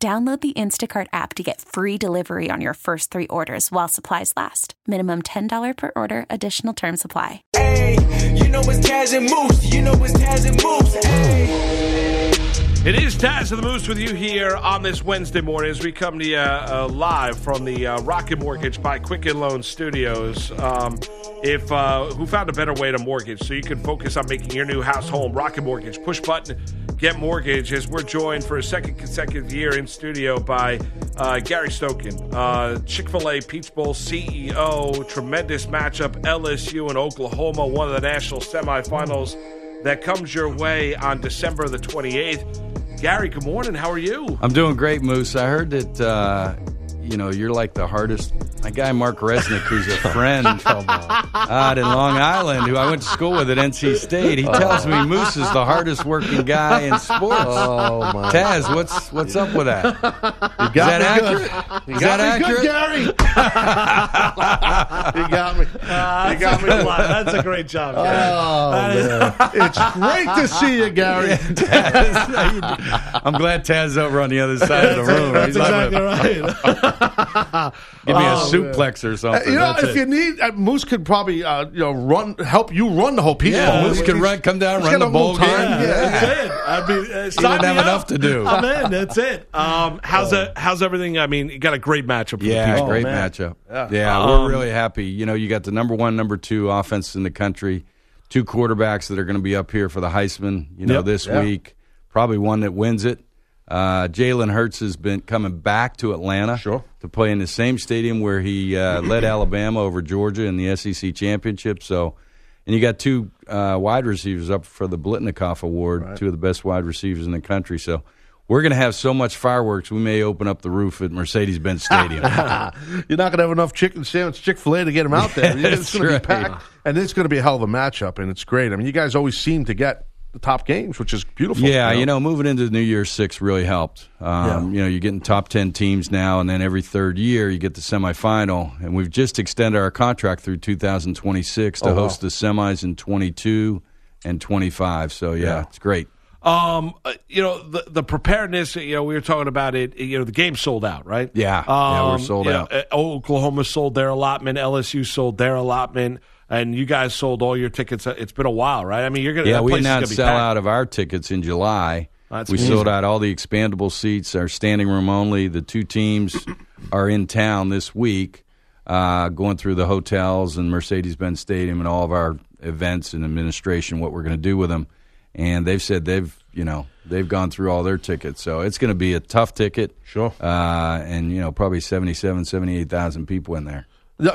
Download the Instacart app to get free delivery on your first three orders while supplies last. Minimum $10 per order, additional term supply. Hey, you know it's Taz and Moose. You know it's Taz and Moose. Hey. It is Taz and the Moose with you here on this Wednesday morning as we come to you uh, live from the uh, Rocket Mortgage by Quicken Loan Studios. Um, if uh, who found a better way to mortgage so you can focus on making your new house home? Rocket Mortgage. Push button, get mortgage. As we're joined for a second consecutive year in studio by uh, Gary Stokan, uh, Chick Fil A Peach Bowl CEO. Tremendous matchup, LSU and Oklahoma, one of the national semifinals that comes your way on December the 28th. Gary, good morning. How are you? I'm doing great, Moose. I heard that uh, you know you're like the hardest. My guy Mark Resnick, who's a friend out in Long Island, who I went to school with at NC State, he tells me Moose is the hardest working guy in sports. Oh my! Taz, what's what's up with that? You Is that me accurate? good. You Is got that me accurate? good, Gary. you got me. Uh, you got me. That's a great job, Gary. Oh, man. it's great to see you, Gary. Taz, I'm glad Taz is over on the other side of the room. That's He's exactly right. Give me a Oh, suplex or Uh, something. you know, That's if it. you need, uh, Moose could probably, uh, you know, run, help you run the whole piece. Yeah, Bowl. Moose could run, come down, run the a bowl time. game. Yeah. That's it. I mean, uh, He sign didn't have up. enough to do. I'm in. That's it. Um, how's that? How's everything? I mean, you got a great matchup. For Yeah, the great Bowl. matchup. Yeah. Yeah, Um, we're really happy. You know, you got the number one, number two offense in the country, two quarterbacks that are going to be up here for the Heisman. You know, Yep. this Yeah. week, probably one that wins it. Uh, Jalen Hurts has been coming back to Atlanta Sure. to play in the same stadium where he uh, led Alabama over Georgia in the SEC championship. So, and you got two uh, wide receivers up for the Biletnikoff Award, two of the best wide receivers in the country. So. We're going to have so much fireworks, we may open up the roof at Mercedes Benz Stadium. You're not going to have enough chicken sandwich, Chick Fil A to get them out there. it's going to be packed, and it's going to be a hell of a matchup, and it's great. I mean, you guys always seem to get the top games, which is beautiful. Yeah, you know, moving into the New Year Six really helped. Um, You know, you're getting top 10 teams now, and then every third year you get the semifinal. And we've just extended our contract through 2026 to Oh, wow. host the semis in 22 and 25. So, yeah, Yeah. it's great. Um, uh, you know the the preparedness. You know, we were talking about it. You know, the game sold out, right? Yeah. Yeah, we're Um, sold you know, out. uh, Oklahoma sold their allotment. LSU sold their allotment, and you guys sold all your tickets. Uh, It's been a while, right? I mean, you're gonna. Yeah, we place is be sell packed. out of our tickets in July. That's we amazing. sold out all the expandable seats, our standing room only. The two teams are in town this week, uh, going through the hotels and Mercedes Benz Stadium and all of our events and administration, what we're going to do with them. And they've said they've, you know, they've gone through all their tickets. So it's going to be a tough ticket. Sure. Uh, and, you know, probably 77, 78,000 people in there.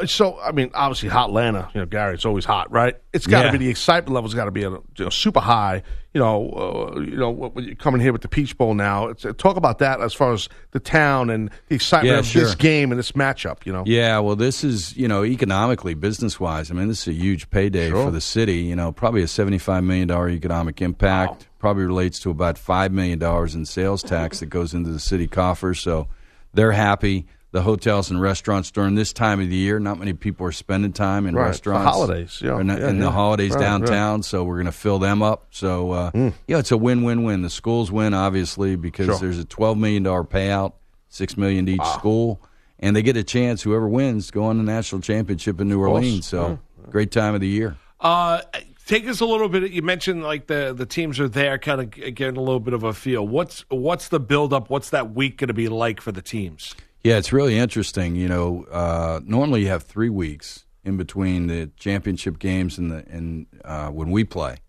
So, I mean, obviously, hot Atlanta, you know, Gary, it's always hot, right? It's got to Yeah. be the excitement level's got to be you know, super high. You know, uh, you know, when you're coming here with the Peach Bowl now, it's, uh, talk about that as far as the town and the excitement Yeah, of this game and this matchup. You know, Yeah, well, this is you know economically, business wise. I mean, this is a huge payday Sure. for the city. You know, probably a seventy-five million dollar economic impact. Probably relates to about five million dollars in sales tax that goes into the city coffers. So they're happy. The hotels and restaurants during this time of the year, not many people are spending time in Right, the restaurants. holidays, yeah, Or not- yeah, and yeah. the holidays Right, right. downtown. So we're going to fill them up. So uh, yeah, it's a win-win-win. The schools win obviously because Sure. there's a twelve million dollar payout, six million to each school and they get a chance. Whoever wins go on the national championship in New. Orleans. So great time of the year. Uh, take us a little bit. You mentioned like the the teams are there, kind of getting a little bit of a feel. What's what's the build up? What's that week going to be like for the teams? Yeah, it's really interesting. You know, uh, normally you have three weeks in between the championship games and the and uh, when we play,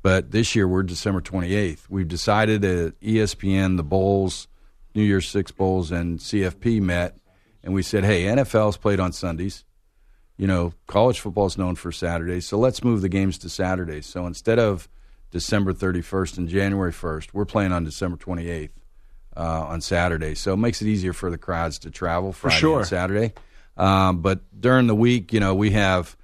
but this year we're December twenty eighth. We've decided E ESPN, the bowls, New Year's Six bowls, and CFP met, and we said, hey, NFL's played on Sundays. You know, college football is known for Saturdays, so let's move the games to Saturdays. So instead of December 31st and January 1st, we're playing on December 28th. Uh, on Saturday, so it makes it easier for the crowds to travel Friday sure. and Saturday. Um, but during the week, you know, we have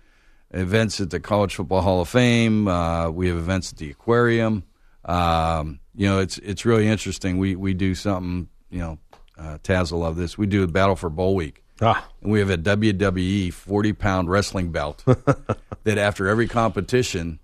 events at the College Football Hall of Fame. Uh, we have events at the aquarium. Um, you know, it's it's really interesting. We we do something. You know, uh, Taz will love this. We do a battle for bowl week. Ah. And we have a WWE 40 pound wrestling belt that after every competition,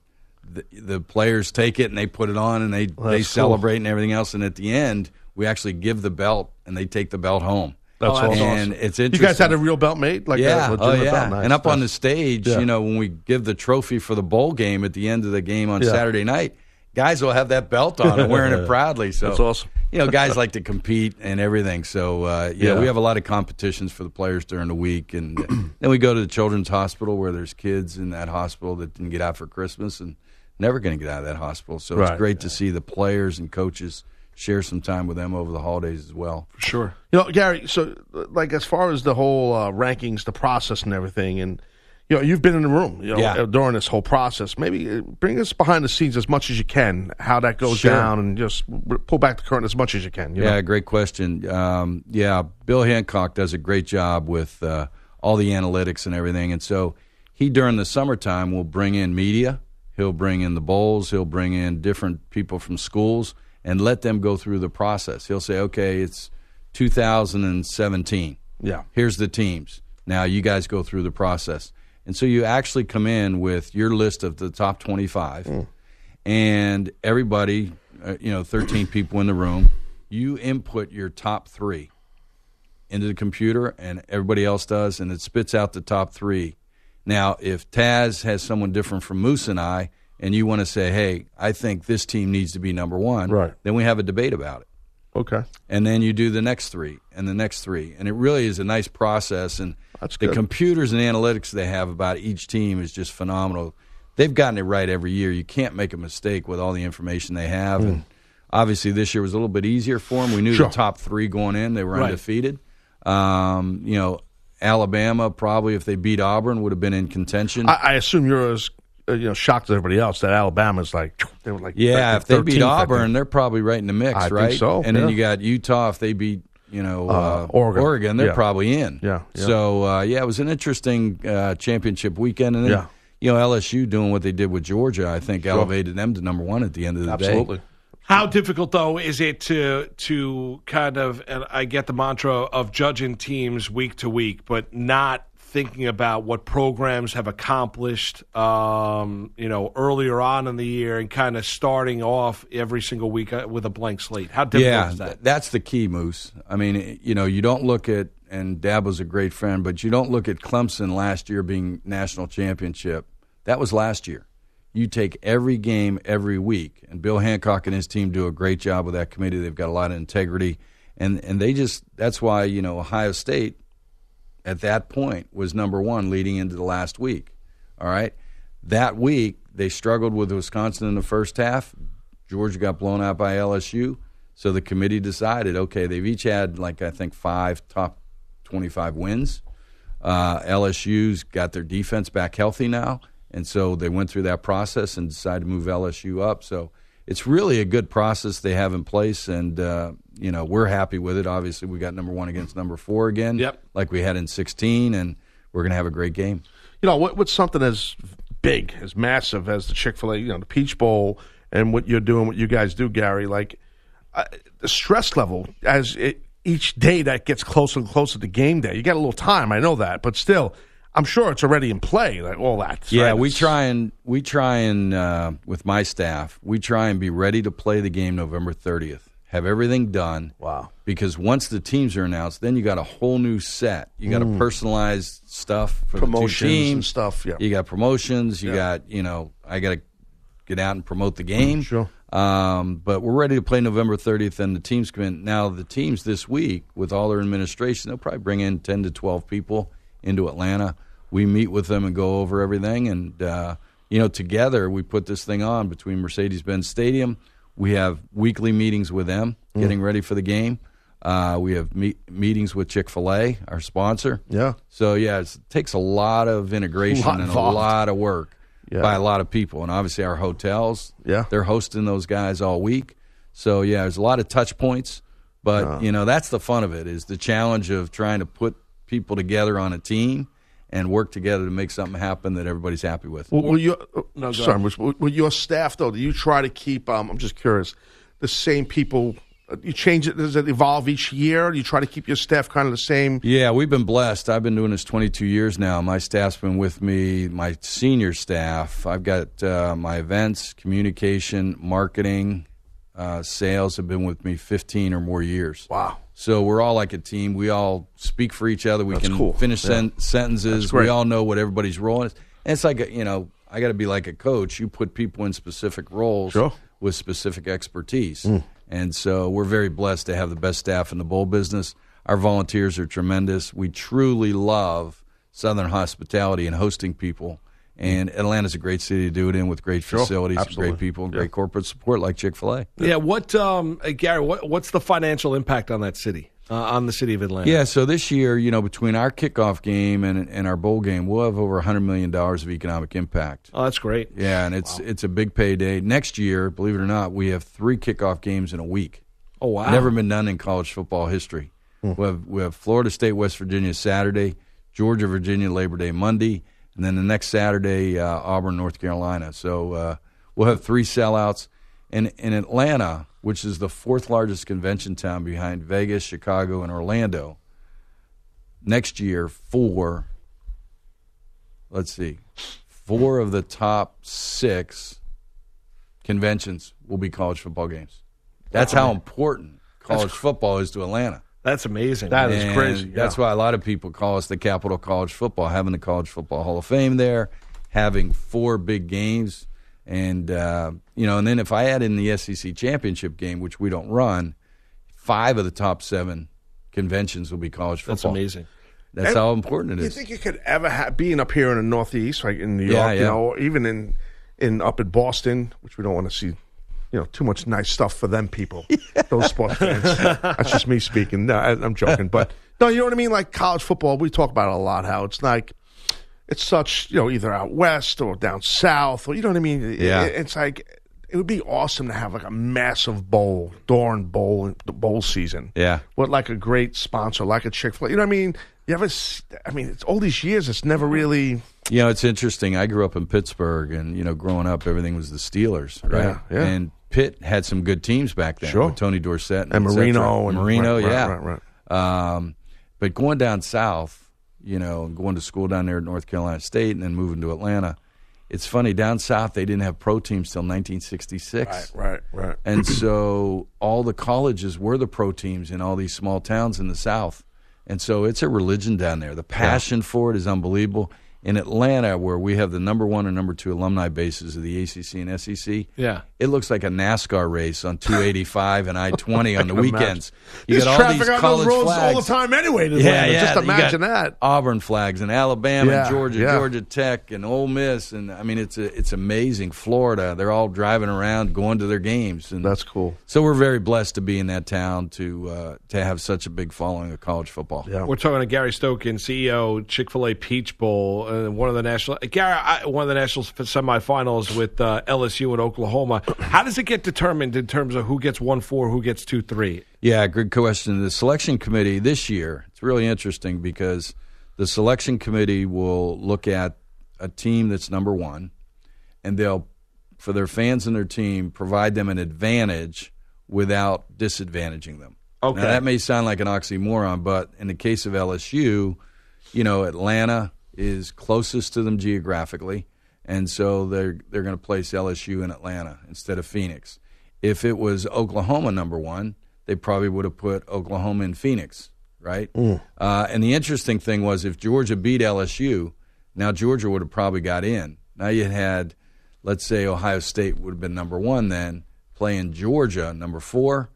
the, the players take it and they put it on and they, they cool. celebrate and everything else. And at the end, we actually give the belt and they take the belt home. That's Oh, that's awesome. and it's interesting. You interesting. guys had a real belt made, like yeah, a oh yeah. belt? Nice, and up on the stage, Yeah. you know, when we give the trophy for the bowl game at the end of the game on Yeah. Saturday night, guys will have that belt on and wearing it proudly. So That's awesome. you know, guys like to compete and everything. So uh, yeah, Yeah. we have a lot of competitions for the players during the week, and then we go to the children's hospital where there's kids in that hospital that didn't get out for Christmas and never going to get out of that hospital. So Right. it's great to see the players and coaches share some time with them over the holidays as well. For sure. You know, Gary. So, like, as far as the whole uh, rankings, the process, and everything, and you know, you've been in the room, you know, Yeah. uh, during this whole process. Maybe uh, bring us behind the scenes as much as you can, how that goes Sure. down, and just pull back the curtain as much as you can. You Yeah, know? great question. Um, yeah, Bill Hancock does a great job with uh, all the analytics and everything. And so he, during the summertime, will bring in media. He'll bring in the bowls. He'll bring in different people from schools and let them go through the process. He'll say, okay, it's 2017. yeah, Here's the teams. Now you guys go through the process. And so you actually come in with your list of the top 25 and everybody, uh, you know, 13 people in the room, you input your top 3 into the computer and everybody else does and it spits out the top 3. Now, if Taz has someone different from Moose and I and you want to say, "Hey, I think this team needs to be number 1." Right. Then we have a debate about it okay, and then you do the next three and the next three and it really is a nice process and That's the good. computers and analytics they have about each team is just phenomenal they've gotten it right every year you can't make a mistake with all the information they have and obviously this year was a little bit easier for them we knew. Sure. the top three going in they were Right. undefeated um, you know alabama probably if they beat auburn would have been in contention I, I assume you're as you know shocked everybody else that Alabama's like they were like Yeah, if they beat Auburn, they're probably right in the mix, I think right? so, And then you got Utah. If they beat, you know, uh, Oregon. they're Yeah. probably in. Yeah, yeah. So uh, yeah, it was an interesting uh, championship weekend, and then Yeah. you know LSU doing what they did with Georgia, I think elevated them to number one at the end of the day. absolutely. How difficult though is it to to kind of and I get the mantra of judging teams week to week, but not thinking about what programs have accomplished, um, you know, earlier on in the year, and kind of starting off every single week uh, with a blank slate. How difficult Yeah, is that? that's the key, Moose. I mean, you know, you don't look at and Dabo was a great friend, but you don't look at Clemson last year being national championship. That was last year. You take every game every week, and Bill Hancock and his team do a great job with that committee. They've got a lot of integrity, and and they just that's why you know Ohio State at that point was number one leading into the last week. All right. That week, they struggled with Wisconsin in the first half. Georgia got blown out by LSU. So the committee decided okay, they've each had, like, I think five top 25 wins. Uh, LSU's got their defense back healthy now. And so they went through that process and decided to move LSU up. So it's really a good process they have in place. And, uh, you know, we're happy with it. Obviously, we got number one against number four again, Yep. like we had in 16. And we're going to have a great game. you know, what, what's something as big, as massive as the Chick Fil A, you know, the Peach Bowl, and what you're doing, what you guys do, Gary? Like uh, the stress level as it, each day that gets closer and closer to game day. You got a little time, I know that, but still, I'm sure it's already in play. Like all that. Yeah, right? we try and we try and uh, with my staff, we try and be ready to play the game November 30th. Have everything done. Wow. Because once the teams are announced, then you got a whole new set. You got a personalized stuff for Mm. Promotions the and stuff, yeah. You got promotions. You Yeah. got you know I got to get out and promote the game. Sure. Um, but we're ready to play November 30th, and the teams come in. Now, the teams this week, with all their administration, they'll probably bring in 10 to 12 people into Atlanta. We meet with them and go over everything. And, uh, you know, together we put this thing on between Mercedes Benz Stadium. We have weekly meetings with them, Mm. getting ready for the game. Uh, we have meet, meetings with Chick fil A, our sponsor. Yeah. So, yeah, it's, it takes a lot of integration Lot and a lot of work Yeah. by a lot of people. And obviously, our hotels, Yeah. they're hosting those guys all week. So, yeah, there's a lot of touch points. But you know that's the fun of it is the challenge of trying to put people together on a team and work together to make something happen that everybody's happy with. Will, will your, No, go sorry, ahead. Rich, will, will your staff though? Do you try to keep? Um, I'm just curious. The same people. uh, You change it. Does it evolve each year? Do you try to keep your staff kind of the same? Yeah, we've been blessed. I've been doing this 22 years now. My staff's been with me, my senior staff. I've got uh, my events, communication, marketing, uh, sales have been with me 15 or more years. Wow. So we're all like a team. We all speak for each other. We That's can cool. finish sen- sentences. We all know what everybody's role is. And it's like, a, you know, I got to be like a coach. You put people in specific roles Sure. with specific expertise. Mm. And so we're very blessed to have the best staff in the bowl business. Our volunteers are tremendous. We truly love Southern hospitality and hosting people. And Atlanta's a great city to do it in with great facilities, absolutely. great people, and great corporate support like Chick fil A. Yeah, what, um, Gary? What, what's the financial impact on that city, uh, on the city of Atlanta? Yeah, so this year, you know, between our kickoff game and, and our bowl game, we'll have over $100 million of economic impact. Oh, that's great. Yeah, and it's it's a big payday. Next year, believe it or not, we have three kickoff games in a week. Oh wow, Never been done in college football history. We, have, we have Florida State, West Virginia Saturday, Georgia, Virginia Labor Day Monday, and then the next Saturday, uh, Auburn, North Carolina. So uh, we'll have three sellouts. And in Atlanta, which is the fourth largest convention town behind Vegas, Chicago, and Orlando, next year, four, let's see, four of the top six conventions will be college football games. That's how important college football is to Atlanta. That's amazing. That is crazy. That's why a lot of people call us the capital of college football, having the College Football Hall of Fame there, having four big games. And, uh, you know, and then if I add in the SEC championship game, which we don't run, five of the top seven conventions will be college football. that's amazing. That's And how important it is. You think you could ever have being up here in the Northeast, like in New York, Yeah, you know, or even in in up in Boston, which we don't want to see, you know, too much nice stuff for them people, those sports fans. That's just me speaking. No, I, I'm joking, but no, you know what I mean. Like college football, we talk about it a lot. How it's like it's such, you know, either out west or down south, or you know what I mean. Yeah. it- it's like. It would be awesome to have like a massive bowl, Dorn Bowl, bowl season Yeah. with like a great sponsor, like a Chick Fil A. You know what I mean? You ever? I mean, it's all these years. It's never really. You know, it's interesting. I grew up in Pittsburgh, and you know, growing up, everything was the Steelers, right? Yeah, yeah. And Pitt had some good teams back then. Sure. with Tony Dorsett and, And. Marino and- Marino, right, yeah, right, right. Um, but going down south, you know, going to school down there at North Carolina State, and then moving to Atlanta. It's funny down south they didn't have pro teams till 1966. Right, right. Right. And so all the colleges were the pro teams in all these small towns in the South. And so it's a religion down there. The passion for it is unbelievable. In Atlanta, where we have the number one and number two alumni bases of the ACC and SEC, Yeah. it looks like a NASCAR race on 285 and I 20 on the can weekends. You There's got all traffic these on college those roads flags. all the time anyway. in Yeah, Atlanta. yeah. Just you got imagine that. Auburn flags and Alabama Yeah, and Georgia, yeah. Georgia Tech and Ole Miss, and I mean it's a, it's amazing. Florida, they're all driving around, going to their games, and That's cool. so we're very blessed to be in that town to uh, to have such a big following of college football. Yeah. We're talking to Gary Stokan, CEO, Chick Fil A Peach Bowl, uh, one of the national. Gary, one of the national semifinals with uh, LSU and Oklahoma. How does it get determined in terms of who gets one four, who gets two three? Yeah, good question. The selection committee this year, it's really interesting because the selection committee will look at a team that's number one, and they'll, for their fans and their team, provide them an advantage without disadvantaging them. Okay. Now, that may sound like an oxymoron, but in the case of LSU, you know, Atlanta is closest to them geographically, and so they're they're going to place LSU in Atlanta instead of Phoenix. If it was Oklahoma number one, they probably would have put Oklahoma in Phoenix, right? Uh, and the interesting thing was if Georgia beat LSU, now Georgia would have probably got in. Now you had, let's say Ohio State would have been number one then, playing Georgia number four.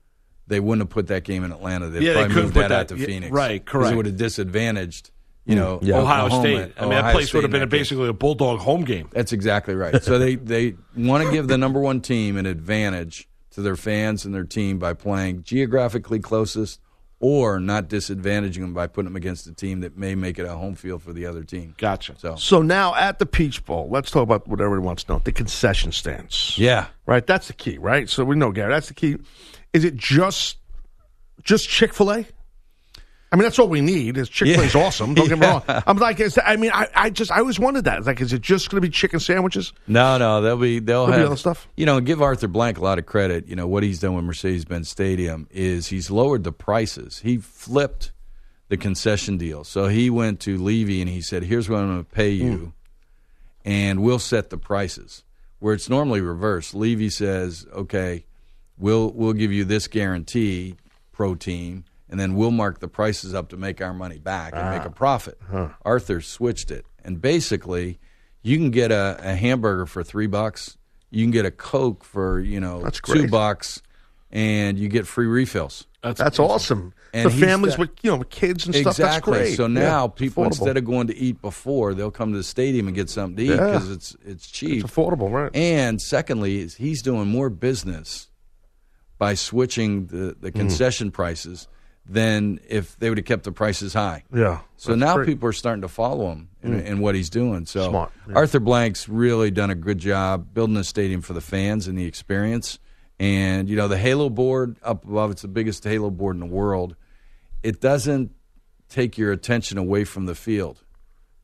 They wouldn't have put that game in Atlanta. They'd Yeah, probably moved put that, out to yeah, Phoenix, Right, correct. It would have disadvantaged, you know, Ohio Oklahoma- State. I mean, that place State would have been that game. basically a bulldog home game. That's exactly right. So they, they want to give the number one team an advantage to their fans and their team by playing geographically closest or not disadvantaging them by putting them against a team that may make it a home field for the other team. Gotcha. So, So now at the Peach Bowl, let's talk about what everyone wants to know: the concession stands. yeah. Right. That's the key. Right. So we know, Gary. That's the key. Is it just just Chick Fil A? I mean, that's all we need. Is Chick Fil A's awesome? Don't get me wrong. I'm like, is that, I mean, I, I just I always wanted that. Like, is it just going to be chicken sandwiches? No, no, they'll be they'll There'll be have other stuff? You know, give Arthur Blank a lot of credit. You know what he's done with Mercedes-Benz Stadium is he's lowered the prices. He flipped the concession deal. So he went to Levy and he said, "Here's what I'm going to pay you, hmm. and we'll set the prices." Where it's normally reversed. Levy says, "Okay, we'll we'll give you this guarantee, pro team, and then we'll mark the prices up to make our money back and make a profit." Arthur switched it, and basically, you can get a, a hamburger for three bucks. You can get a Coke for you know That's two bucks, and you get free refills. That's, awesome. And the families got- with you know with kids and stuff. That's Exactly. great. So now Yeah, people affordable. instead of going to eat before, they'll come to the stadium and get something to eat Yeah. because it's it's cheap. it's affordable, right? And secondly, is he's doing more business by switching the, Mm. the concession prices than if they would have kept the prices high. yeah. So now great. Mm. people are starting to follow him in, in what he's doing. So Smart, yeah. Arthur Blank's really done a good job building a stadium for the fans and the experience. And you know the Halo board up above, it's the biggest Halo board in the world. It doesn't take your attention away from the field,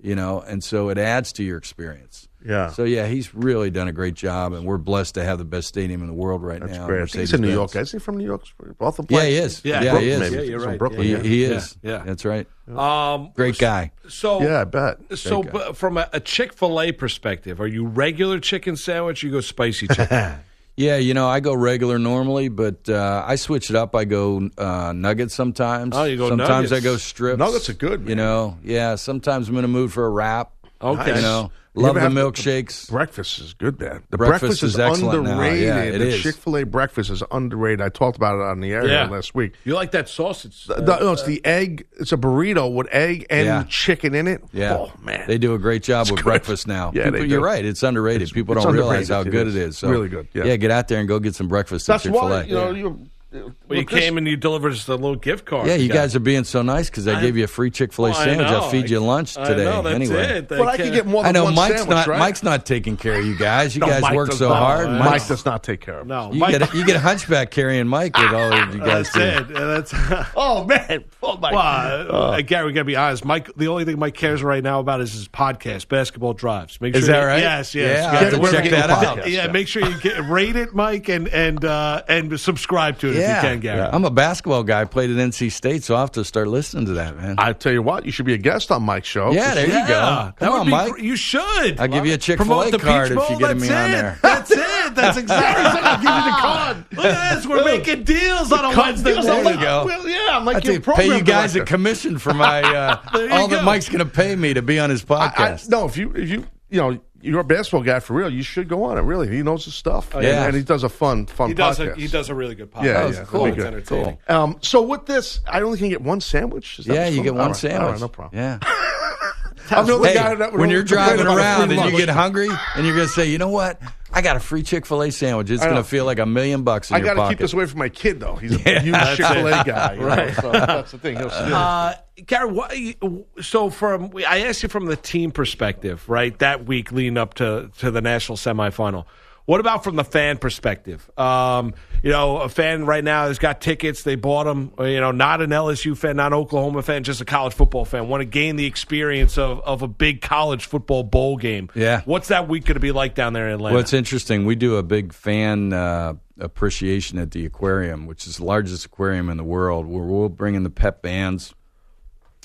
you know, and so it adds to your experience. Yeah. So yeah, he's really done a great job, and we're blessed to have the best stadium in the world right That's now. great. I think he's in New York. Mercedes-Benz. Is he from New York? Both of them. Yeah, he is. Yeah, Yeah, Brooklyn, he is. maybe. Yeah, He's you're from right. Brooklyn. He, yeah. he is. Yeah, yeah. that's right. Um, Great guy. So Yeah, I bet. So, guy. but from a, a Chick Fil A perspective, are you regular chicken sandwich? Or you go spicy chicken. Yeah, you know, I go regular normally, but uh, I switch it up. I go uh, nuggets sometimes. Oh, you go Sometimes nuggets. I go strips. Nuggets are good, You know, yeah. Sometimes I'm in a mood for a wrap. Okay. You know, You love the have milkshakes. Breakfast is good, man. The Breakfast breakfast, is is, excellent now. underrated. Yeah, it the. Chick Fil A breakfast is underrated. I talked about it on the air Yeah. last week. you like that sausage? Uh, the- no, it's the egg. It's a burrito with egg and Yeah. chicken in it. Yeah, Oh man, they do a great job with good. breakfast now. Yeah, People, they you're right. It's underrated. It's- People it's don't realize how good It it is. is. So Really good, yeah. get out there and go get some breakfast That's at Chick Fil why A. you know you. Well, you came and you delivered us a little gift card. Yeah, you got- guys are being so nice because I, gave you a free Chick Fil A Well, sandwich. I'll feed you lunch I today. know, that's anyway, it. But I can get more I know one Mike's sandwich, not right? Mike's not taking care of you guys. You No, guys Mike work so not. hard. Mike Mike does not take care of. No, You Mike, get you get hunchback carrying Mike with all of you guys. that's do. it. Uh, That's Oh man! Oh my! well, uh, Gary. We gotta be honest. Mike, the only thing Mike cares right now about is his podcast, Basketball Drives. Make Is sure that you- right? Yes, yes. Yeah, You I'll have have to to We're check that out. Yeah, make sure you get rate it, Mike, and and uh, and subscribe to it Yeah, if you can, Gary. I'm a basketball guy. I played at NC State, so I have to start listening to that, man. I tell you what, you should be a guest on Mike's show. Yeah, there you go. Come would on, Mike. gr- You should. I'll give you a Chick Fil A the card Peach if you get me that's on it. there. That's it. That's exactly. I'll give you the card. Look at this. We're making deals on a Wednesday. Deals There on you that. go. Well, yeah, I'm like I your program pay you guys a commission for my uh, There you all that. Mike's going to pay me to be on his I, I, podcast. no, if you if you you know you're a basketball guy for real, you should go on it. Really, he knows his stuff. Oh, yeah. and, and he does a fun fun He does. A, he does a really good podcast. Yeah, yeah, cool. It's entertaining. Um, so with this, I only can get one sandwich. Is that yeah, you get one right, sandwich. All right, no problem. Yeah. I'm the Hey, guy that when you're driving around free and you lunch. get hungry and you're going to say, you know what? I got a free Chick Fil A sandwich. It's going to feel like a million bucks in I got to keep this away from my kid, though. He's a Yeah, huge Chick Fil A guy, you know, Right. so that's the thing. He'll steal. Uh, Gary, what, so from I asked you from the team perspective, right? That week leading up to to the national semifinal. What about from the fan perspective? Um, you know, a fan right now has got tickets. They bought them. You know, not an LSU fan, not an Oklahoma fan, just a college football fan. Want to gain the experience of, of a big college football bowl game. Yeah. What's that week going to be like down there in Atlanta? Well, it's interesting. We do a big fan uh, appreciation at the aquarium, which is the largest aquarium in the world, where we'll bring in the pep bands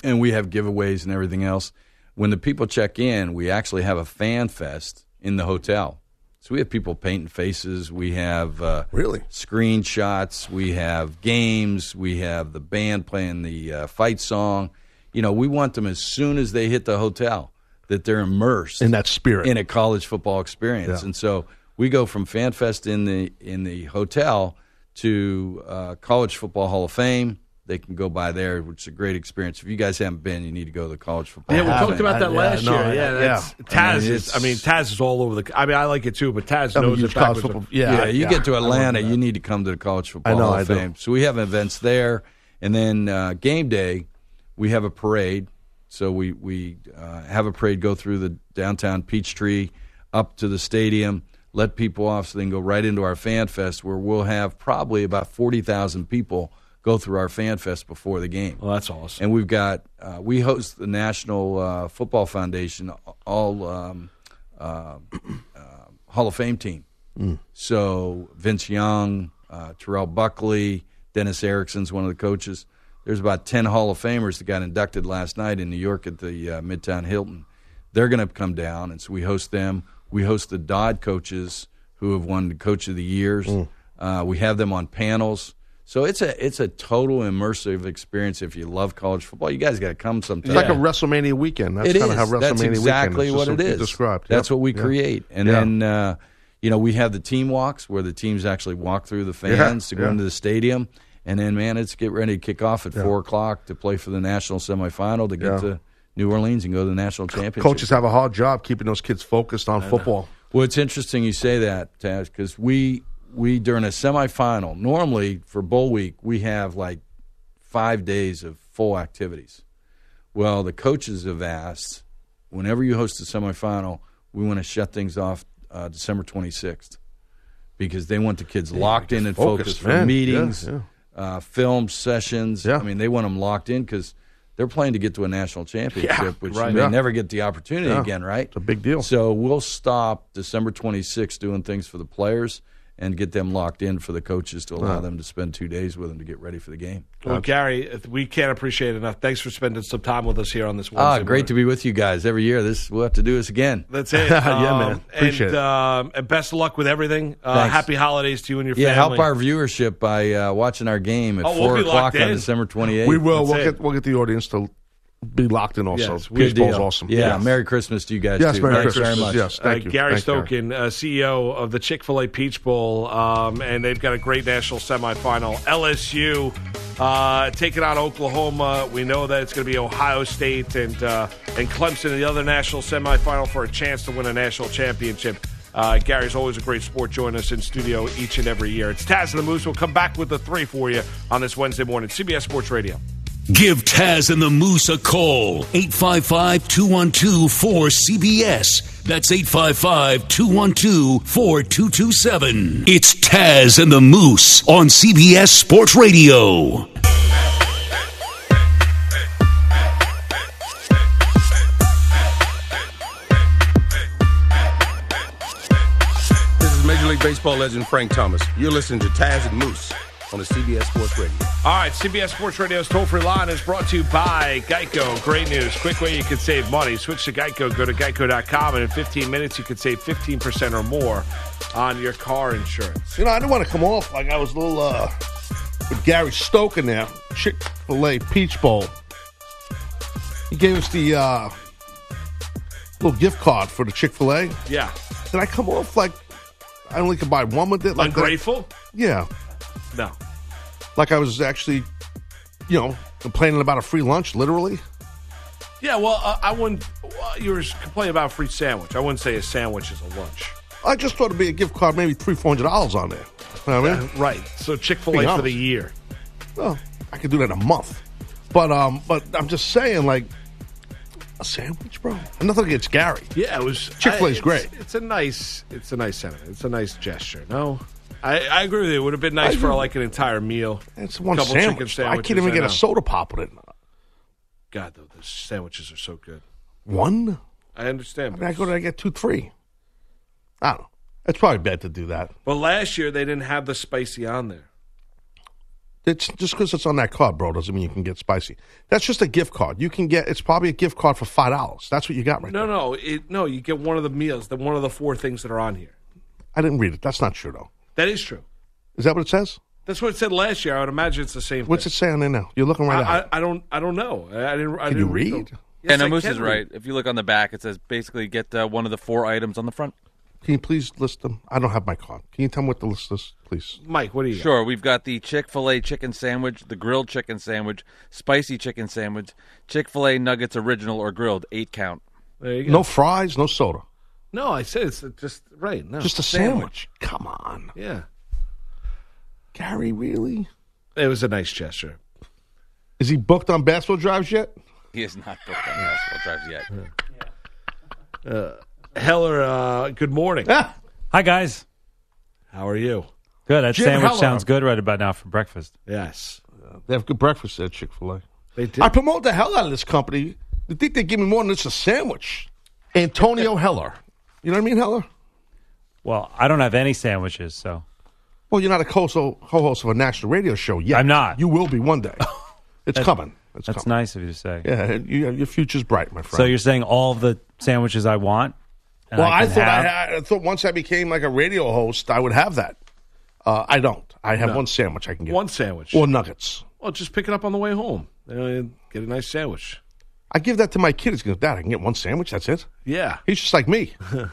and we have giveaways and everything else. When the people check in, we actually have a fan fest in the hotel. So we have people painting faces. We have uh, Really? screenshots. We have games. We have the band playing the uh, fight song. You know, we want them as soon as they hit the hotel that they're immersed In that spirit. in a college football experience. Yeah. And so we go from FanFest in the in the hotel to uh, College Football Hall of Fame. They can go by there, which is a great experience. If you guys haven't been, you need to go to the College Football Yeah, we talked about that Yeah, last no, year. I- Yeah, yeah. that's Taz. I mean, is, I mean, Taz is all over the. I mean, I like it too, but Taz I'm knows huge it college football. Yeah, Yeah, you get to Atlanta, you need to come to the College Football I know, Hall I of do. Fame. So we have events there, and then uh, game day, we have a parade. So we we uh, have a parade go through the downtown Peachtree up to the stadium, let people off, so they can go right into our fan fest, where we'll have probably about forty thousand people go through our fan fest before the game. Well, that's awesome. And we've got uh, we host the National uh, Football Foundation all um, uh, uh, Hall of Fame team. So Vince Young, uh, Terrell Buckley, Dennis Erickson's one of the coaches. There's about ten Hall of Famers that got inducted last night in New York at the uh, Midtown Hilton. They're going to come down, and so we host them. We host the Dodd coaches who have won the Coach of the Years. Uh, we have them on panels. So it's a it's a total immersive experience. If you love college football, you guys got to come sometime. It's like a WrestleMania weekend. That's kind is. of how WrestleMania That's weekend exactly is. what it you. Described. That's Yep. what we Yeah. create, and Yeah. then uh, you know we have the team walks where the teams actually walk through the fans to go yeah. into the stadium, and then man, it's get ready to kick off at four o'clock to play for the national semifinal to get Yeah. to New Orleans and go to the national championship. Coaches have a hard job keeping those kids focused on football. Well, it's interesting you say that, Taz, because we we during a semifinal normally for bowl week we have like five days of full activities. Well, the coaches have asked whenever you host a semifinal, we want to shut things off uh, December twenty sixth because they want the kids locked in and focused, focused for meetings, Yeah, Uh, film sessions. Yeah. I mean, they want them locked in because they're playing to get to a national championship, which right. Yeah. never get the opportunity Yeah. again, right? It's a big deal. So we'll stop December 26th doing things for the players and get them locked in for the coaches to allow them to spend two days with them to get ready for the game. Well, Gary, we can't appreciate it enough. Thanks for spending some time with us here on this Ah, Wednesday. great to be with you guys every year. This we'll have to do this again. That's it. Yeah, Um, man. Appreciate and, it. Um, and best of luck with everything. Uh, happy holidays to you and your Yeah, family. Yeah, help our viewership by uh, watching our game at Oh, we'll four o'clock locked on. December 28th. We will. That's We'll it. get we'll get the audience to be locked in. Also, Yes, Peach Good Bowl's awesome. Yeah, Yes. Merry Christmas to you guys. Yes, too. Merry Thanks Christmas. very much. Yes, thank uh, you. Gary Thank you, Gary. Stokan, uh, CEO of the Chick fil A Peach Bowl, um, and they've got a great national semifinal. LSU uh, taking on Oklahoma. We know that it's going to be Ohio State and, uh, and Clemson in the other national semifinal for a chance to win a national championship. Uh, Gary's always a great sport. Join us in studio each and every year. It's Taz and the Moose. We'll come back with the three for you on this Wednesday morning. CBS Sports Radio. Give Taz and the Moose a call. 855 212 4CBS. That's 855 212 4227. It's Taz and the Moose on CBS Sports Radio. This is Major League Baseball legend Frank Thomas. You're listening to Taz and Moose on the CBS Sports Radio. All right, CBS Sports Radio's toll free line is brought to you by Geico. Great news. Quick way you can save money. Switch to Geico. Go to geico.com, and in 15 minutes, you can save 15% or more on your car insurance. You know, I didn't want to come off like I was a little uh, with Gary Stoke in there. Chick Fil A Peach Bowl. He gave us the uh, little gift card for the Chick Fil A. Yeah. Did I come off like I only could buy one with it? Like that? Ungrateful? Yeah, No. like I was actually, you know, complaining about a free lunch. Literally. Yeah, well, uh, I wouldn't. Well, you were complaining about a free sandwich. I wouldn't say a sandwich is a lunch. I just thought it'd be a gift card, maybe three, four hundred dollars on there. You know what I mean? Right. So Chick Fil A for the year. Well, I could do that in a month. But um, but I'm just saying, like a sandwich, bro. Nothing against Gary. Yeah, it was. Chick-fil-A is I- it's- great. It's a nice. It's a nice sentiment. It's a nice gesture. No, I, I agree with you. It would have been nice I for like an entire meal. It's one Couple chicken sandwich. I can't even get a soda pop with it. God, though, the sandwiches are so good. One? I understand. I mean, I go to I get two, three. I don't know. It's probably bad to do that. But last year they didn't have the spicy on there. It's just because it's on that card, bro, doesn't mean you can get spicy. That's just a gift card. You can get. It's probably a gift card for five dollars. That's what you got right No, there. no, it, no. You get one of the meals, the one of the four things that are on here. I didn't read it. That's not true, though. That is true. Is that what it says? That's what it said last year. I would imagine it's the same. What's it thing. say on there now? You're looking right I, at it. I, I don't. I don't know. I, I didn't. I Can you didn't read? them. Yeah, Yes, no, I Moose is right. If you look on the back, it says basically get uh, one of the four items on the front. Can you please list them? I don't have my card. Can you tell me what the list is, please? Mike, what do you? got? Sure, we've got the Chick fil A chicken sandwich, the grilled chicken sandwich, spicy chicken sandwich, Chick fil A nuggets original or grilled, eight count. There you go. No fries, no soda. No, I said it's just right. No, Just a sandwich. Come on. Yeah, Gary, really? it was a nice gesture. Is he booked on basketball drives yet? He is not booked on basketball drives yet. Heller, uh, good morning. Ah, Hi guys. How are you? Good. That Jim sandwich Heller. sounds good right about now for breakfast. Yes. They have good breakfast at Chick Fil A. They did. I promote the hell out of this company. They think they give me more than just a sandwich. Antonio Heller. You know what I mean, Heller? Well, I don't have any sandwiches, so Well, you're not a co- co-host of a national radio show yet. I'm not. You will be one day. It's coming. It's that's coming. nice of you to say. Yeah, you, your future's bright, my friend. So you're saying all of the sandwiches I want? and well, I, can thought have- I, had, I thought once I became like a radio host, I would have that. Uh, I don't. I have one sandwich I can get. One sandwich. or nuggets. Well, just pick it up on the way home. Uh, get a nice sandwich. I give that to my kid. He goes, Dad, I can get one sandwich. That's it. Yeah. He's just like me.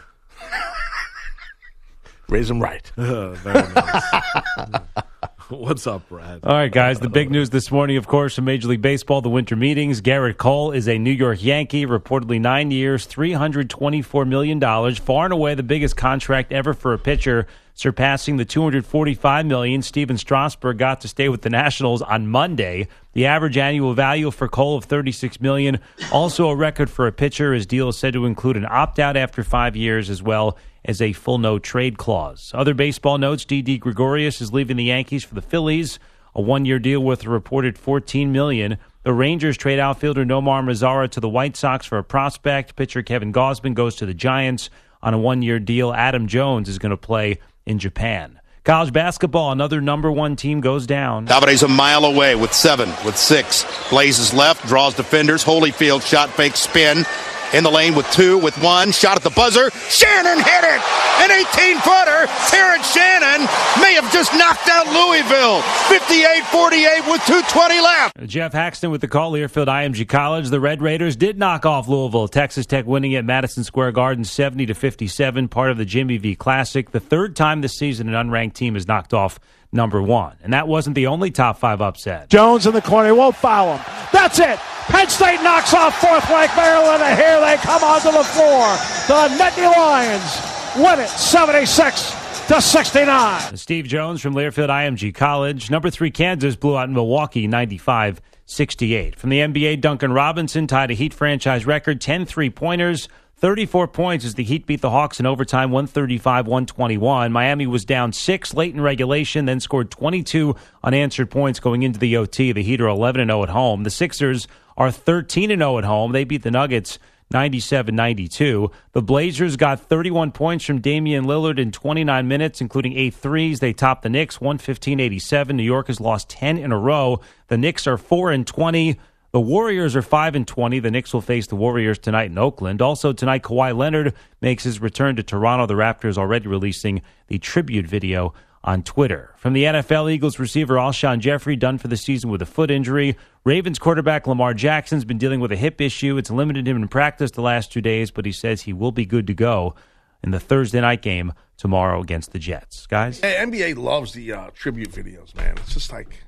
Raise him right. Uh, very nice. What's up, Brad? All right, guys. The big news this morning, of course, from Major League Baseball, the winter meetings. Gerrit Cole is a New York Yankee, reportedly nine years, $324 million, far and away the biggest contract ever for a pitcher, surpassing the 245 million Stephen Strasburg got to stay with the Nationals on Monday. The average annual value for Cole of 36 million, also a record for a pitcher. His deal is said to include an opt-out after five years as well as a full no trade clause. Other baseball notes: Didi Gregorius is leaving the Yankees for the Phillies, a one-year deal worth a reported 14 million. The Rangers trade outfielder Nomar Mazara to the White Sox for a prospect. Pitcher Kevin Gausman goes to the Giants on a one-year deal. Adam Jones is going to play in Japan. College basketball, another number one team goes down. Davide's a mile away with seven, with six. Blazes left, draws defenders. Holyfield shot fake spin. In the lane with two, with one. Shot at the buzzer. Shannon hit it! An 18 footer. Terrence Shannon may have just knocked out Louisville. 58 48 with 2.20 left. Geoff Haxton with the call, Learfield IMG College. The Red Raiders did knock off Louisville. Texas Tech winning at Madison Square Garden 70 to 57, part of the Jimmy V Classic. The third time this season an unranked team has knocked off number one. And that wasn't the only top five upset. Jones in the corner. He won't foul him. That's it. Penn State knocks off fourth ranked Maryland, and here they come onto the floor. The Nittany Lions win it 76 to 69. Steve Jones from Learfield IMG College. Number three, Kansas blew out Milwaukee 95 68. From the NBA, Duncan Robinson tied a Heat franchise record 10 three pointers. 34 points as the Heat beat the Hawks in overtime 135 121. Miami was down six late in regulation, then scored 22 unanswered points going into the OT. The Heat are 11 0 at home. The Sixers are 13 0 at home. They beat the Nuggets 97 92. The Blazers got 31 points from Damian Lillard in 29 minutes, including eight threes. They topped the Knicks 115 87. New York has lost 10 in a row. The Knicks are 4 and 20. The Warriors are 5 and 20. The Knicks will face the Warriors tonight in Oakland. Also tonight Kawhi Leonard makes his return to Toronto. The Raptors already releasing the tribute video on Twitter. From the NFL, Eagles receiver Alshon Jeffery done for the season with a foot injury. Ravens quarterback Lamar Jackson's been dealing with a hip issue. It's limited him in practice the last 2 days, but he says he will be good to go in the Thursday night game tomorrow against the Jets. Guys, Hey, NBA loves the uh, tribute videos, man. It's just like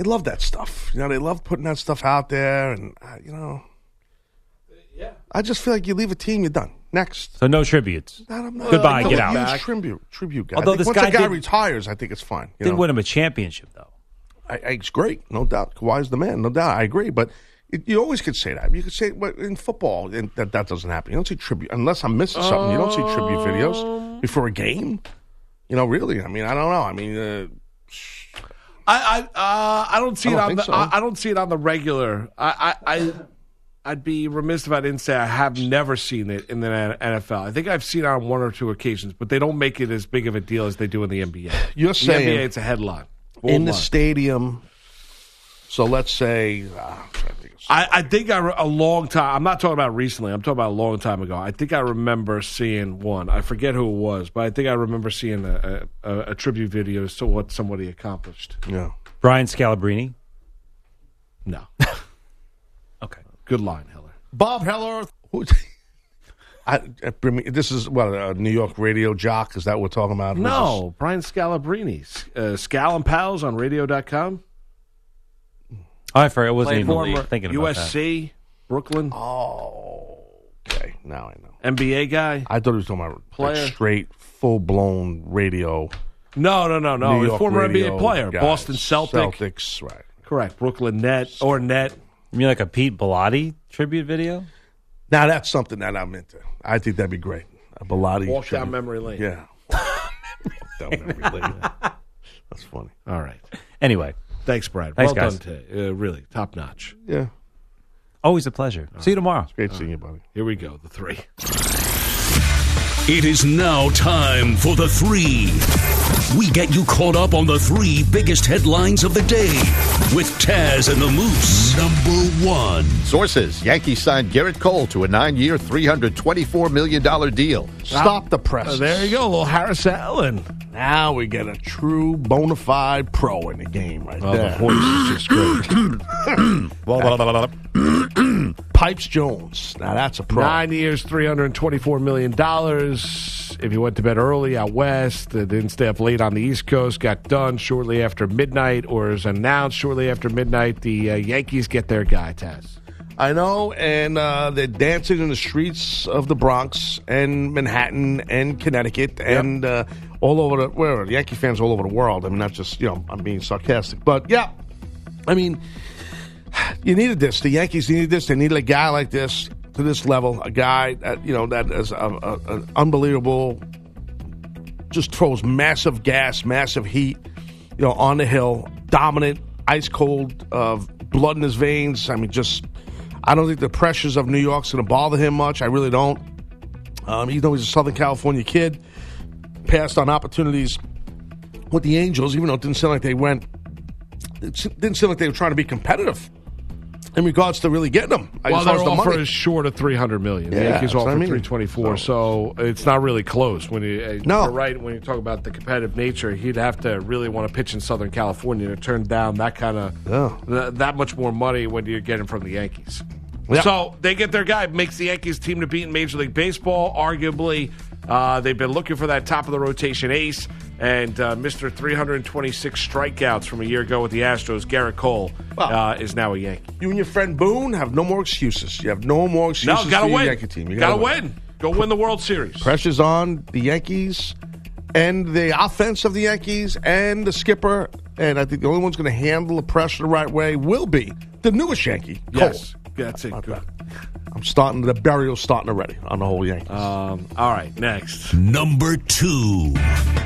they love that stuff. You know, they love putting that stuff out there, and uh, you know, yeah. I just feel like you leave a team, you're done. Next. so no tributes. I'm not- Goodbye, I'm get out. Huge tribute, tribute guy. Although I think this once guy a guy did- retires, I think it's fine. You Didn't know? win him a championship though. I, I, it's great, no doubt. Kawhi's the man, no doubt. I agree, but it, you always could say that. You could say but in football, and that that doesn't happen. You don't see tribute unless I'm missing something. You don't see tribute videos before a game. You know, really. I mean, I don't know. I mean, uh, I I uh, I don't see I it don't on the so. I, I don't see it on the regular. I I. I I'd be remiss if I didn't say I have never seen it in the NFL. I think I've seen it on one or two occasions, but they don't make it as big of a deal as they do in the NBA. You're the saying- NBA, it's a headline. in the stadium. So let's say, uh, I'm trying to think of I, I think I re- a long time. I'm not talking about recently. I'm talking about a long time ago. I think I remember seeing one. I forget who it was, but I think I remember seeing a, a, a tribute video to what somebody accomplished. Yeah. Brian Scalabrine. No, Okay. good line, Heller. Bob Heller. Who, I, I bring me- this is what a New York radio jock. Is that what we're talking about? No, Brian Scalabrine. Uh, Scal and Pals on radio.com. I forgot. I wasn't Played even former thinking about that. USC, Brooklyn. Oh, okay. Now I know. NBA guy. I thought he was talking about like, Player. straight, full blown radio. No, no, no, no. New He's York former radio NBA player. guys. Boston Celtic. Celtics, right. Correct. Brooklyn Net or Net. You mean like a Pete Bellotti tribute video? Now that's something that I'm into. I think that'd be great. A Bilotti. Walk tribute. down memory lane. Yeah. Walk down memory lane. That's funny. All right. Anyway, Thanks, Brad. Thanks, well guys. done today. Uh, really, top notch. Yeah. Always a pleasure. See you tomorrow. It's Great seeing you, buddy. Here we go, the three. It is now time for the three. We get you caught up on the three biggest headlines of the day with Taz and the Moose. Number one. Sources Yankees signed Gerrit Cole to a nine year, $324 million deal. Stop the press. Uh, there you go, little Harris Allen. Now we get a true bona fide pro in the game right Oh, there. the voice is just great. Pipes Jones. Now that's a pro. Nine years, $324 million. If you went to bed early out west, uh, didn't stay up late on the East Coast, got done shortly after midnight, or is announced shortly after midnight, the uh, Yankees get their guy, Taz. I know, and uh, they're dancing in the streets of the Bronx and Manhattan and Connecticut and uh, all over the where the Yankee fans all over the world. I mean, not just you know, I'm being sarcastic, but yeah, I mean, you needed this. The Yankees needed this. They needed a guy like this to this level, a guy that you know that is an unbelievable, just throws massive gas, massive heat, you know, on the hill, dominant, ice cold, uh, blood in his veins. I mean, just I don't think the pressures of New York's going to bother him much. I really don't. Um, even though he's a Southern California kid, passed on opportunities with the Angels, even though it didn't seem like they went. It didn't seem like they were trying to be competitive in regards to really getting him. Well, as far their the offer money. is short of three hundred million. Yeah, Yankees offer I mean. three twenty four, so it's not really close. When you uh, No. you're right when you talk about the competitive nature, he'd have to really want to pitch in Southern California to turn down that kind of Yeah. th- that much more money when you're getting from the Yankees. Yeah. So they get their guy, makes the Yankees team to beat in Major League Baseball. Arguably, uh, they've been looking for that top of the rotation ace, and uh, Mister 326 strikeouts from a year ago with the Astros, Gerrit Cole, uh, is now a Yankee. You and your friend Boone have no more excuses. You have no more excuses No, gotta for win. Yankee team. You gotta, win. Go win the World Series. Pressure's on the Yankees and the offense of the Yankees and the skipper. And I think the only one's going to handle the pressure the right way will be the newest Yankee, Cole. Yes, that's it. Good. I'm starting, the burial's starting already on the whole Yankees. Um, all right, next. Number two.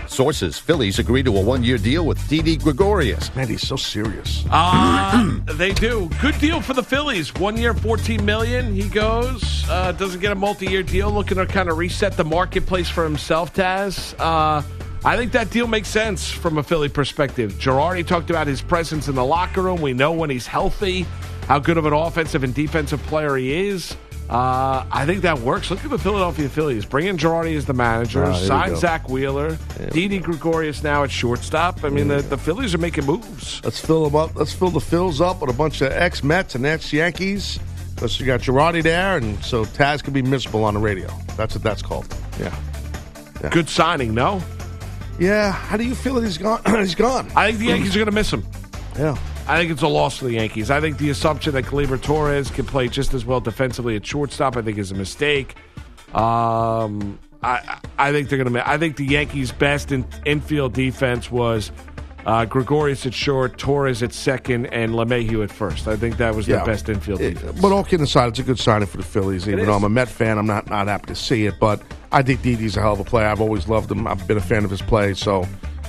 Sources Phillies agree to a one year deal with Didi Gregorius. Man, he's so serious. Uh, they do. Good deal for the Phillies. One year, fourteen million. He goes. Uh, doesn't get a multi-year deal. Looking to kind of reset the marketplace for himself. Taz. Uh, I think that deal makes sense from a Philly perspective. Girardi talked about his presence in the locker room. We know when he's healthy, how good of an offensive and defensive player he is. Uh, I think that works. Look at the Philadelphia Phillies. Bring in Girardi as the manager. We sign. Zack Wheeler. Didi Gregorius now at shortstop. I mean, the, the Phillies are making moves. Let's fill them up. Let's fill the fills up with a bunch of ex Mets and ex Yankees. Plus, you got Girardi there, and so Taz can be miserable on the radio. That's what that's called. Yeah. Good signing, no? Yeah. How do you feel that he's gone? he's gone. I think the Yankees are going to miss him. Yeah. I think it's a loss for the Yankees. I think the assumption that Gleyber Torres can play just as well defensively at shortstop, I think, is a mistake. Um, I I think they're going to. I think the Yankees' best in, infield defense was uh, Gregorius at short, Torres at second, and LeMahieu at first. I think that was their best infield It- defense. but all kidding aside, it's a good signing for the Phillies. Even though I'm a Met fan, I'm not not happy to see it. But I think Didi's a hell of a player. I've always loved him. I've been a fan of his play. So,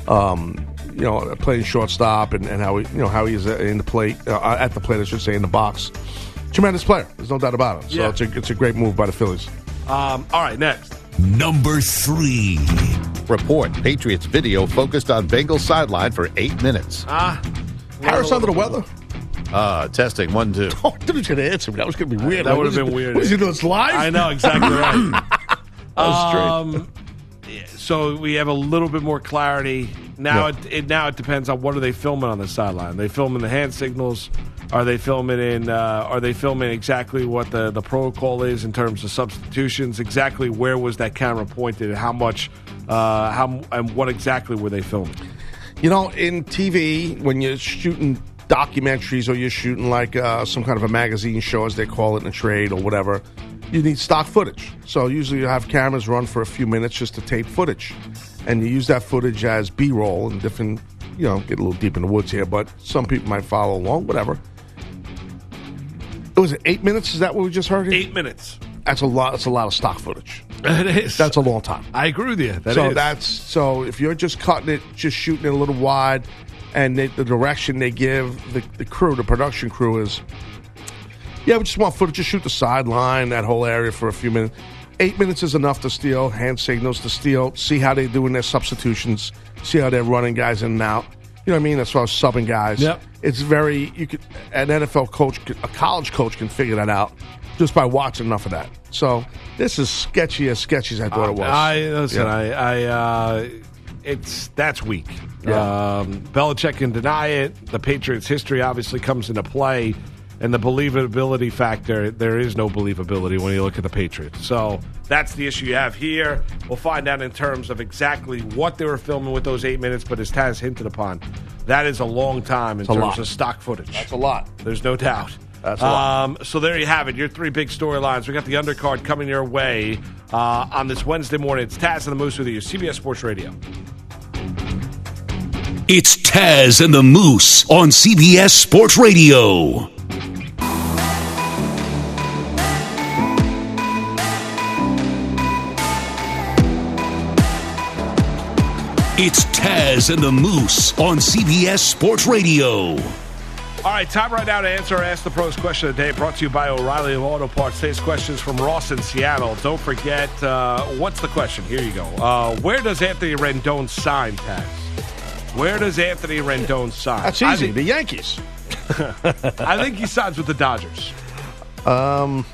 um, you know, playing shortstop and, and how he you know how he is in the plate uh, at the plate, I should say, in the box. Tremendous player. There's no doubt about it. So Yeah. it's a it's a great move by the Phillies. Um, all right, next. Number three. Report Patriots video focused on Bengals sideline for eight minutes. Ah, Harris under the weather. Uh, testing one, two. Oh, dude, he's going to answer me. That was going to be weird. that Like, would have been he- weird. What is he doing? It's live. I know exactly right. was um, yeah, so we have a little bit more clarity now. Yeah. It, it now it depends on what are they filming on the sideline. They filming the hand signals. Are they filming in? Uh, are they filming exactly what the, the protocol is in terms of substitutions? Exactly where was that camera pointed? And how much? Uh, how and what exactly were they filming? You know, in TV, when you're shooting documentaries or you're shooting like uh, some kind of a magazine show, as they call it in a trade or whatever, you need stock footage. So usually you have cameras run for a few minutes just to tape footage. And you use that footage as B roll and different, you know, get a little deep in the woods here, but some people might follow along, whatever. It was eight minutes. Is that what we just heard? Eight minutes. That's a lot. That's a lot of stock footage. It is. That's a long time. I agree with you. That so is. that's so if you're just cutting it, just shooting it a little wide, and they, the direction they give the, the crew, the production crew is, yeah, we just want footage. Just shoot the sideline, that whole area for a few minutes. Eight minutes is enough to steal, hand signals to steal, see how they're doing their substitutions, see how they're running guys in and out. You know what I mean? As far as subbing guys. Yep. It's very, you could, an NFL coach, a college coach can figure that out just by watching enough of that. So this is sketchy as sketchy as I thought it was. I listen. Yeah. I, I uh, it's that's weak. Yeah. Um, Belichick can deny it. The Patriots' history obviously comes into play, and the believability factor. There is no believability when you look at the Patriots. So that's the issue you have here. We'll find out in terms of exactly what they were filming with those eight minutes. But as Taz hinted upon, that is a long time in It's terms lot. of stock footage. That's a lot. There's no doubt. That's a lot. Um, so there you have it. Your three big storylines. We got the undercard coming your way uh, on this Wednesday morning. It's Taz and the Moose with you, CBS Sports Radio. It's Taz and the Moose on CBS Sports Radio. It's Taz and the Moose on CBS Sports Radio. All right, time right now to answer our Ask the Pros question of the day. Brought to you by O'Reilly of Auto Parts. Today's question is from Ross in Seattle. Don't forget, uh, what's the question? Here you go. Uh, where does Anthony Rendon sign, Taz? Where does Anthony Rendon sign? That's I easy. think, the Yankees. I think he signs with the Dodgers. Um,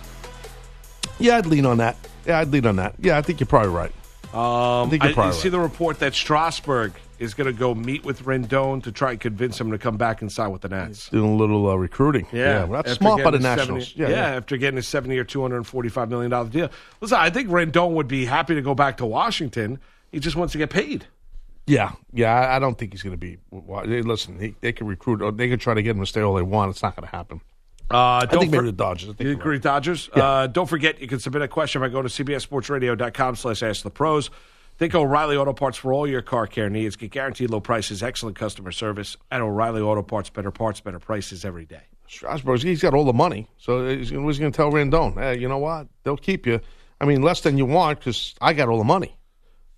yeah, I'd lean on that. Yeah, I'd lean on that. Yeah, I think you're probably right. Um, I, probably see the report that Strasburg is going to go meet with Rendon to try and convince him to come back and sign with the Nats. Doing a little uh, recruiting. Yeah, that's after smart by the Nationals. 70 yeah, after getting his seven-year, two hundred and forty-five million dollar deal. Listen, I think Rendon would be happy to go back to Washington. He just wants to get paid. Yeah, yeah. I- I don't think he's going to be. Listen, he, they can recruit. Or they can try to get him to stay all they want. It's not going to happen. Uh, I don't think maybe for- the Dodgers. I think You agree, right. Dodgers? Yeah. Uh, don't forget, you can submit a question by going to cbssportsradio.com slash ask the pros. Think O'Reilly Auto Parts for all your car care needs. Get guaranteed low prices, excellent customer service, and O'Reilly Auto Parts, better parts, better prices every day. Strasburg, he's got all the money. So he's, he's going to tell Rendon, hey, you know what? They'll keep you. I mean, less than you want because I got all the money.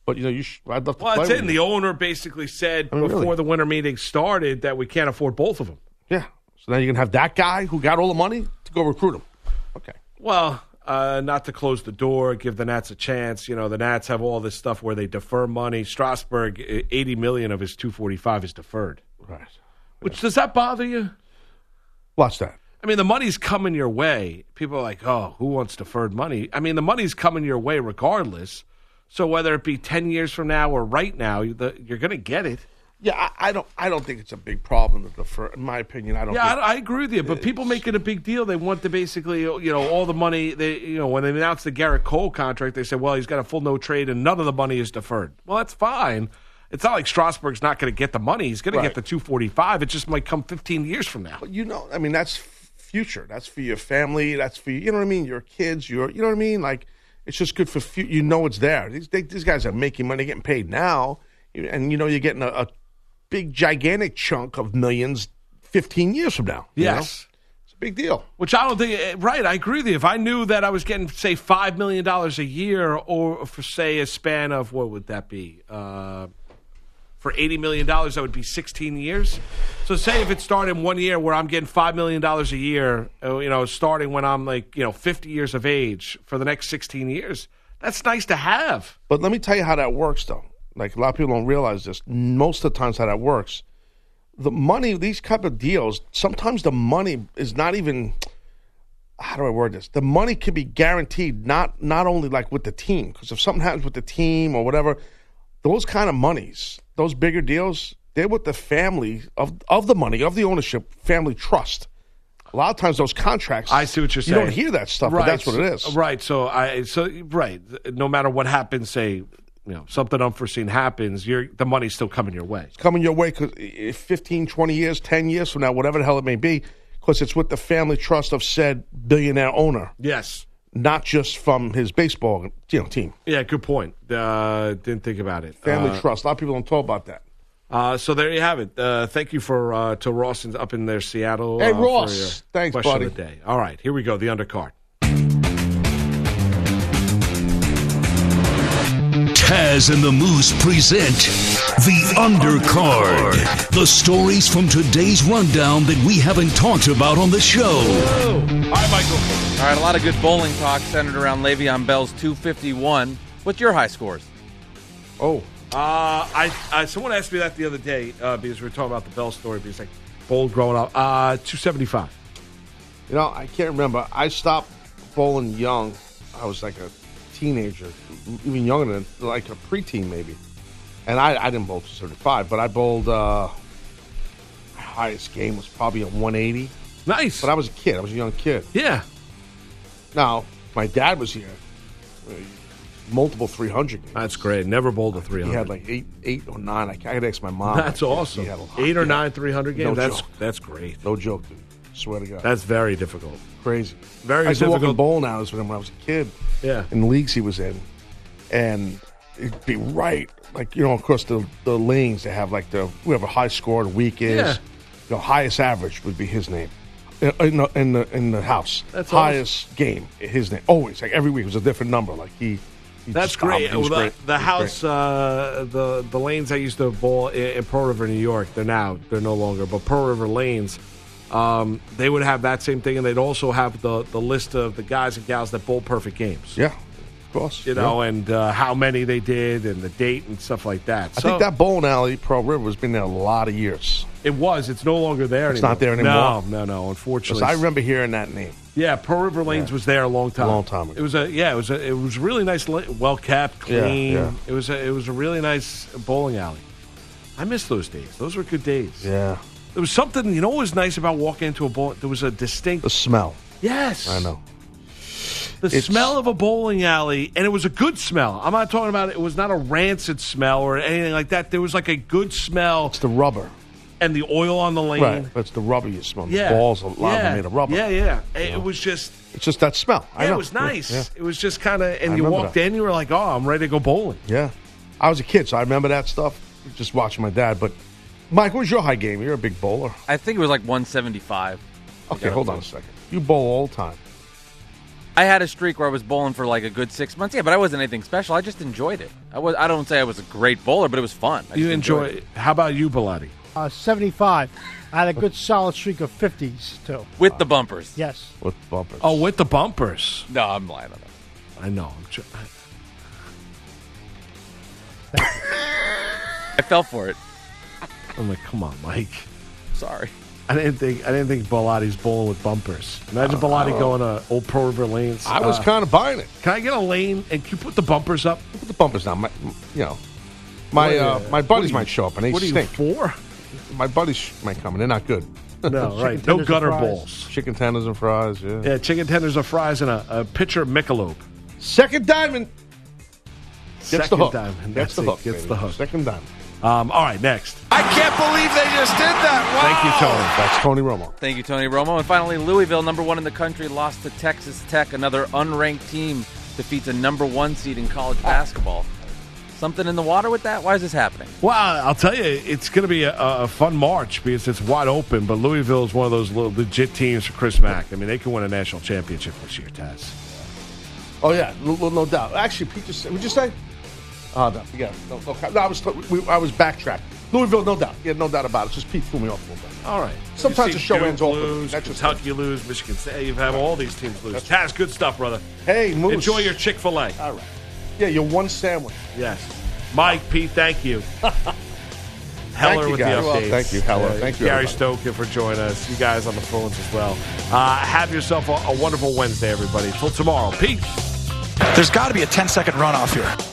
But, you know, you sh- I'd love to Well, play that's with it. And the owner basically said I mean, before really. the winter meeting started that we can't afford both of them. Yeah. So now you're going to have that guy who got all the money to go recruit him. Okay. Well, uh, not to close the door, give the Nats a chance. You know, the Nats have all this stuff where they defer money. Strasburg, eh, eighty million of his two forty five is deferred. Right. Which does that bother you? Watch that. I mean, the money's coming your way. People are like, "Oh, who wants deferred money?" I mean, the money's coming your way regardless. So whether it be ten years from now or right now, you're going to get it. Yeah, I, I don't. I don't think it's a big problem to defer. In my opinion, I don't. Yeah, I, I agree with you. But people make it a big deal. They want to basically, you know, all the money. They, you know, when they announced the Gerrit Cole contract, they said, "Well, he's got a full no trade, and none of the money is deferred." Well, that's fine. It's not like Strasburg's not going to get the money. He's going to get the two forty five. It just might come fifteen years from now. But you know, I mean, that's future. That's for your family. That's for you. You know what I mean? Your kids. Your. You know what I mean? Like, it's just good for. Fu- you know, it's there. These they, these guys are making money, getting paid now, and you know you're getting a, a big, gigantic chunk of millions fifteen years from now. you know? Yes. it's a big deal. Which I don't think. eh, Right, I agree with you. If I knew that I was getting, say, five million dollars a year, or for say a span of what would that be? Uh, for eighty million dollars, that would be sixteen years. So, say if it started in one year where I'm getting five million dollars a year, uh, you know, starting when I'm like you know fifty years of age for the next sixteen years, that's nice to have. But let me tell you how that works, though. Like a lot of people don't realize this. Most of the times, how that works, the money, these type of deals, sometimes the money is not even. How do I word this? The money can be guaranteed, not not only like with the team, because if something happens with the team or whatever, those kind of monies, those bigger deals, they're with the family of of the money of the ownership, family trust. A lot of times, those contracts. I see what you're saying. you don't hear that stuff, but that's what it is. Right. So I so right. No matter what happens, say you know something unforeseen happens, you're the money's still coming your way. It's coming your way because 15, 20 years, 10 years from now, whatever the hell it may be, because it's with the family trust of said billionaire owner, Yes. not just from his baseball you know, team. Yeah, good point. Uh, didn't think about it. Family Uh, trust. A lot of people don't talk about that. Uh, so there you have it. Uh, thank you for uh, to Ross up in there, Seattle. Hey, uh, Ross. Thanks, buddy. Of the day. All right, here we go. The undercard. Taz and the Moose present The Undercard. The stories from today's rundown that we haven't talked about on the show. All right, Michael. All right, a lot of good bowling talk centered around Le'Veon Bell's 251. What's your high scores? Oh, Uh, I, I someone asked me that the other day uh, because we were talking about the Bell story. Because like bold growing up, uh, two seventy five. you know, I can't remember. I stopped bowling young. I was like a teenager, even younger than like a preteen maybe. And I, I didn't bowl to 35, but I bowled. Uh, my highest game was probably a 180. Nice. But I was a kid. I was a young kid. Yeah. Now, my dad was here. Multiple 300 games. That's great. Never bowled a 300. He had like eight, eight or nine. I, I got to ask my mom. That's awesome. had. Eight or Yeah. nine three hundred games. No that's joke. that's great. No joke, dude. Swear to God. That's very difficult. crazy. Very I used to walk in bowling alleys with him when I was a kid. Yeah. In leagues he was in, and it'd be right, like you know, of course the the lanes they have like the whoever high score of the week is, Yeah. the highest average would be his name. In in the in the, in the house, That's highest game, his name. Always, like every week was a different number. Like he, That's great. Well, the, great. the house, uh, the the lanes I used to bowl in, in Pearl River, New York. They're now they're no longer, but Pearl River lanes. Um, they would have that same thing, and they'd also have the the list of the guys and gals that bowl perfect games. Yeah, of course. You know, and uh, how many they did, and the date and stuff like that. I So think that bowling alley, Pearl River, has been there a lot of years. it was. It's no longer there. It's anymore. not there anymore? No, no, no. Unfortunately, I remember hearing that name. Yeah, Pearl River Lanes was there a long time. A long time ago. It was a yeah. It was a it was really nice, well kept, Yeah, clean. yeah. It was a it was a really nice bowling alley. I miss those days. Those were good days. Yeah, There was something you know what was nice about walking into a bowl. There was a distinct the smell. yes. I know. the It's- smell of a bowling alley, and it was a good smell. I'm not talking about it was not a rancid smell or anything like that. There was like a good smell It's the rubber. and the oil on the lane. Right. That's the rubber you smell. Yeah, The balls, a lot of yeah. them made of rubber. Yeah, yeah. It, it was just It's just that smell. I know. it was nice. Yeah, It was just kind of, and I you walked that. in, you were like, "Oh, I'm ready to go bowling." yeah. I was a kid, so I remember that stuff. Just watching my dad. But Mike, what was your high game? You're a big bowler. I think it was like 175. Okay, hold on a second. You bowl all the time. I had a streak where I was bowling for like a good six months. Yeah, but I wasn't anything special. I just enjoyed it. I was. I don't say I was a great bowler, but it was fun. I You just enjoy. enjoyed it. How about you, Bellotti? Uh, 75. I had a good solid streak of 50s, too. with the bumpers. Yes. With the bumpers. Oh, with the bumpers. No, I'm lying on that. I know. I'm tr- I fell for it. I'm like, come on, Mike. Sorry. I didn't think. I didn't think Bellotti's bowling with bumpers. Imagine Bellotti going to Old Pearl River lanes. I was Uh, kind of buying it. Can I get a lane and can you put the bumpers up? Put the bumpers down. My, you know, my uh, my buddies you- might show up and they what are you stink. for? My buddies might come and they're not good. No, right. No gutter fries. bowls. Chicken tenders and fries. Yeah. Yeah, chicken tenders and fries and a, a pitcher of Michelob. Second diamond gets Second the hook. diamond. Gets That's the it. hook. Gets baby. the hook. Second diamond. Um, all right, next. I can't believe they just did that. Wow. Thank you, Tony. That's Tony Romo. Thank you, Tony Romo. And finally, Louisville, number one in the country, lost to Texas Tech. Another unranked team defeats a number one seed in college basketball. Something in the water with that? Why is this happening? Well, I'll tell you, it's going to be a, a fun March because it's wide open. But Louisville is one of those little legit teams for Chris Mack. I mean, they can win a national championship this year, Taz. Oh yeah, no, no- no doubt. Actually, Pete just would you say? Oh no, forget it. No, no, no, I was we, I was backtracked. Louisville, no doubt. Yeah, no doubt about it. Just Pete threw me off a little bit. All right. Sometimes the show Duke ends off with- lose, that's just- Kentucky lose, Michigan State. You have all these teams lose. Taz, good stuff, brother. Hey, Moose. Enjoy your Chick Fil A. All right. Yeah, your one sandwich. Yes, Mike, Pete, thank you. Heller you, with guys. the Well, updates. thank you, Heller. Thank you, Gary everybody. Stokan for joining us. You guys on the phones as well. Uh, have yourself a, a wonderful Wednesday, everybody. Till tomorrow. Pete. There's got to be a 10 second runoff here.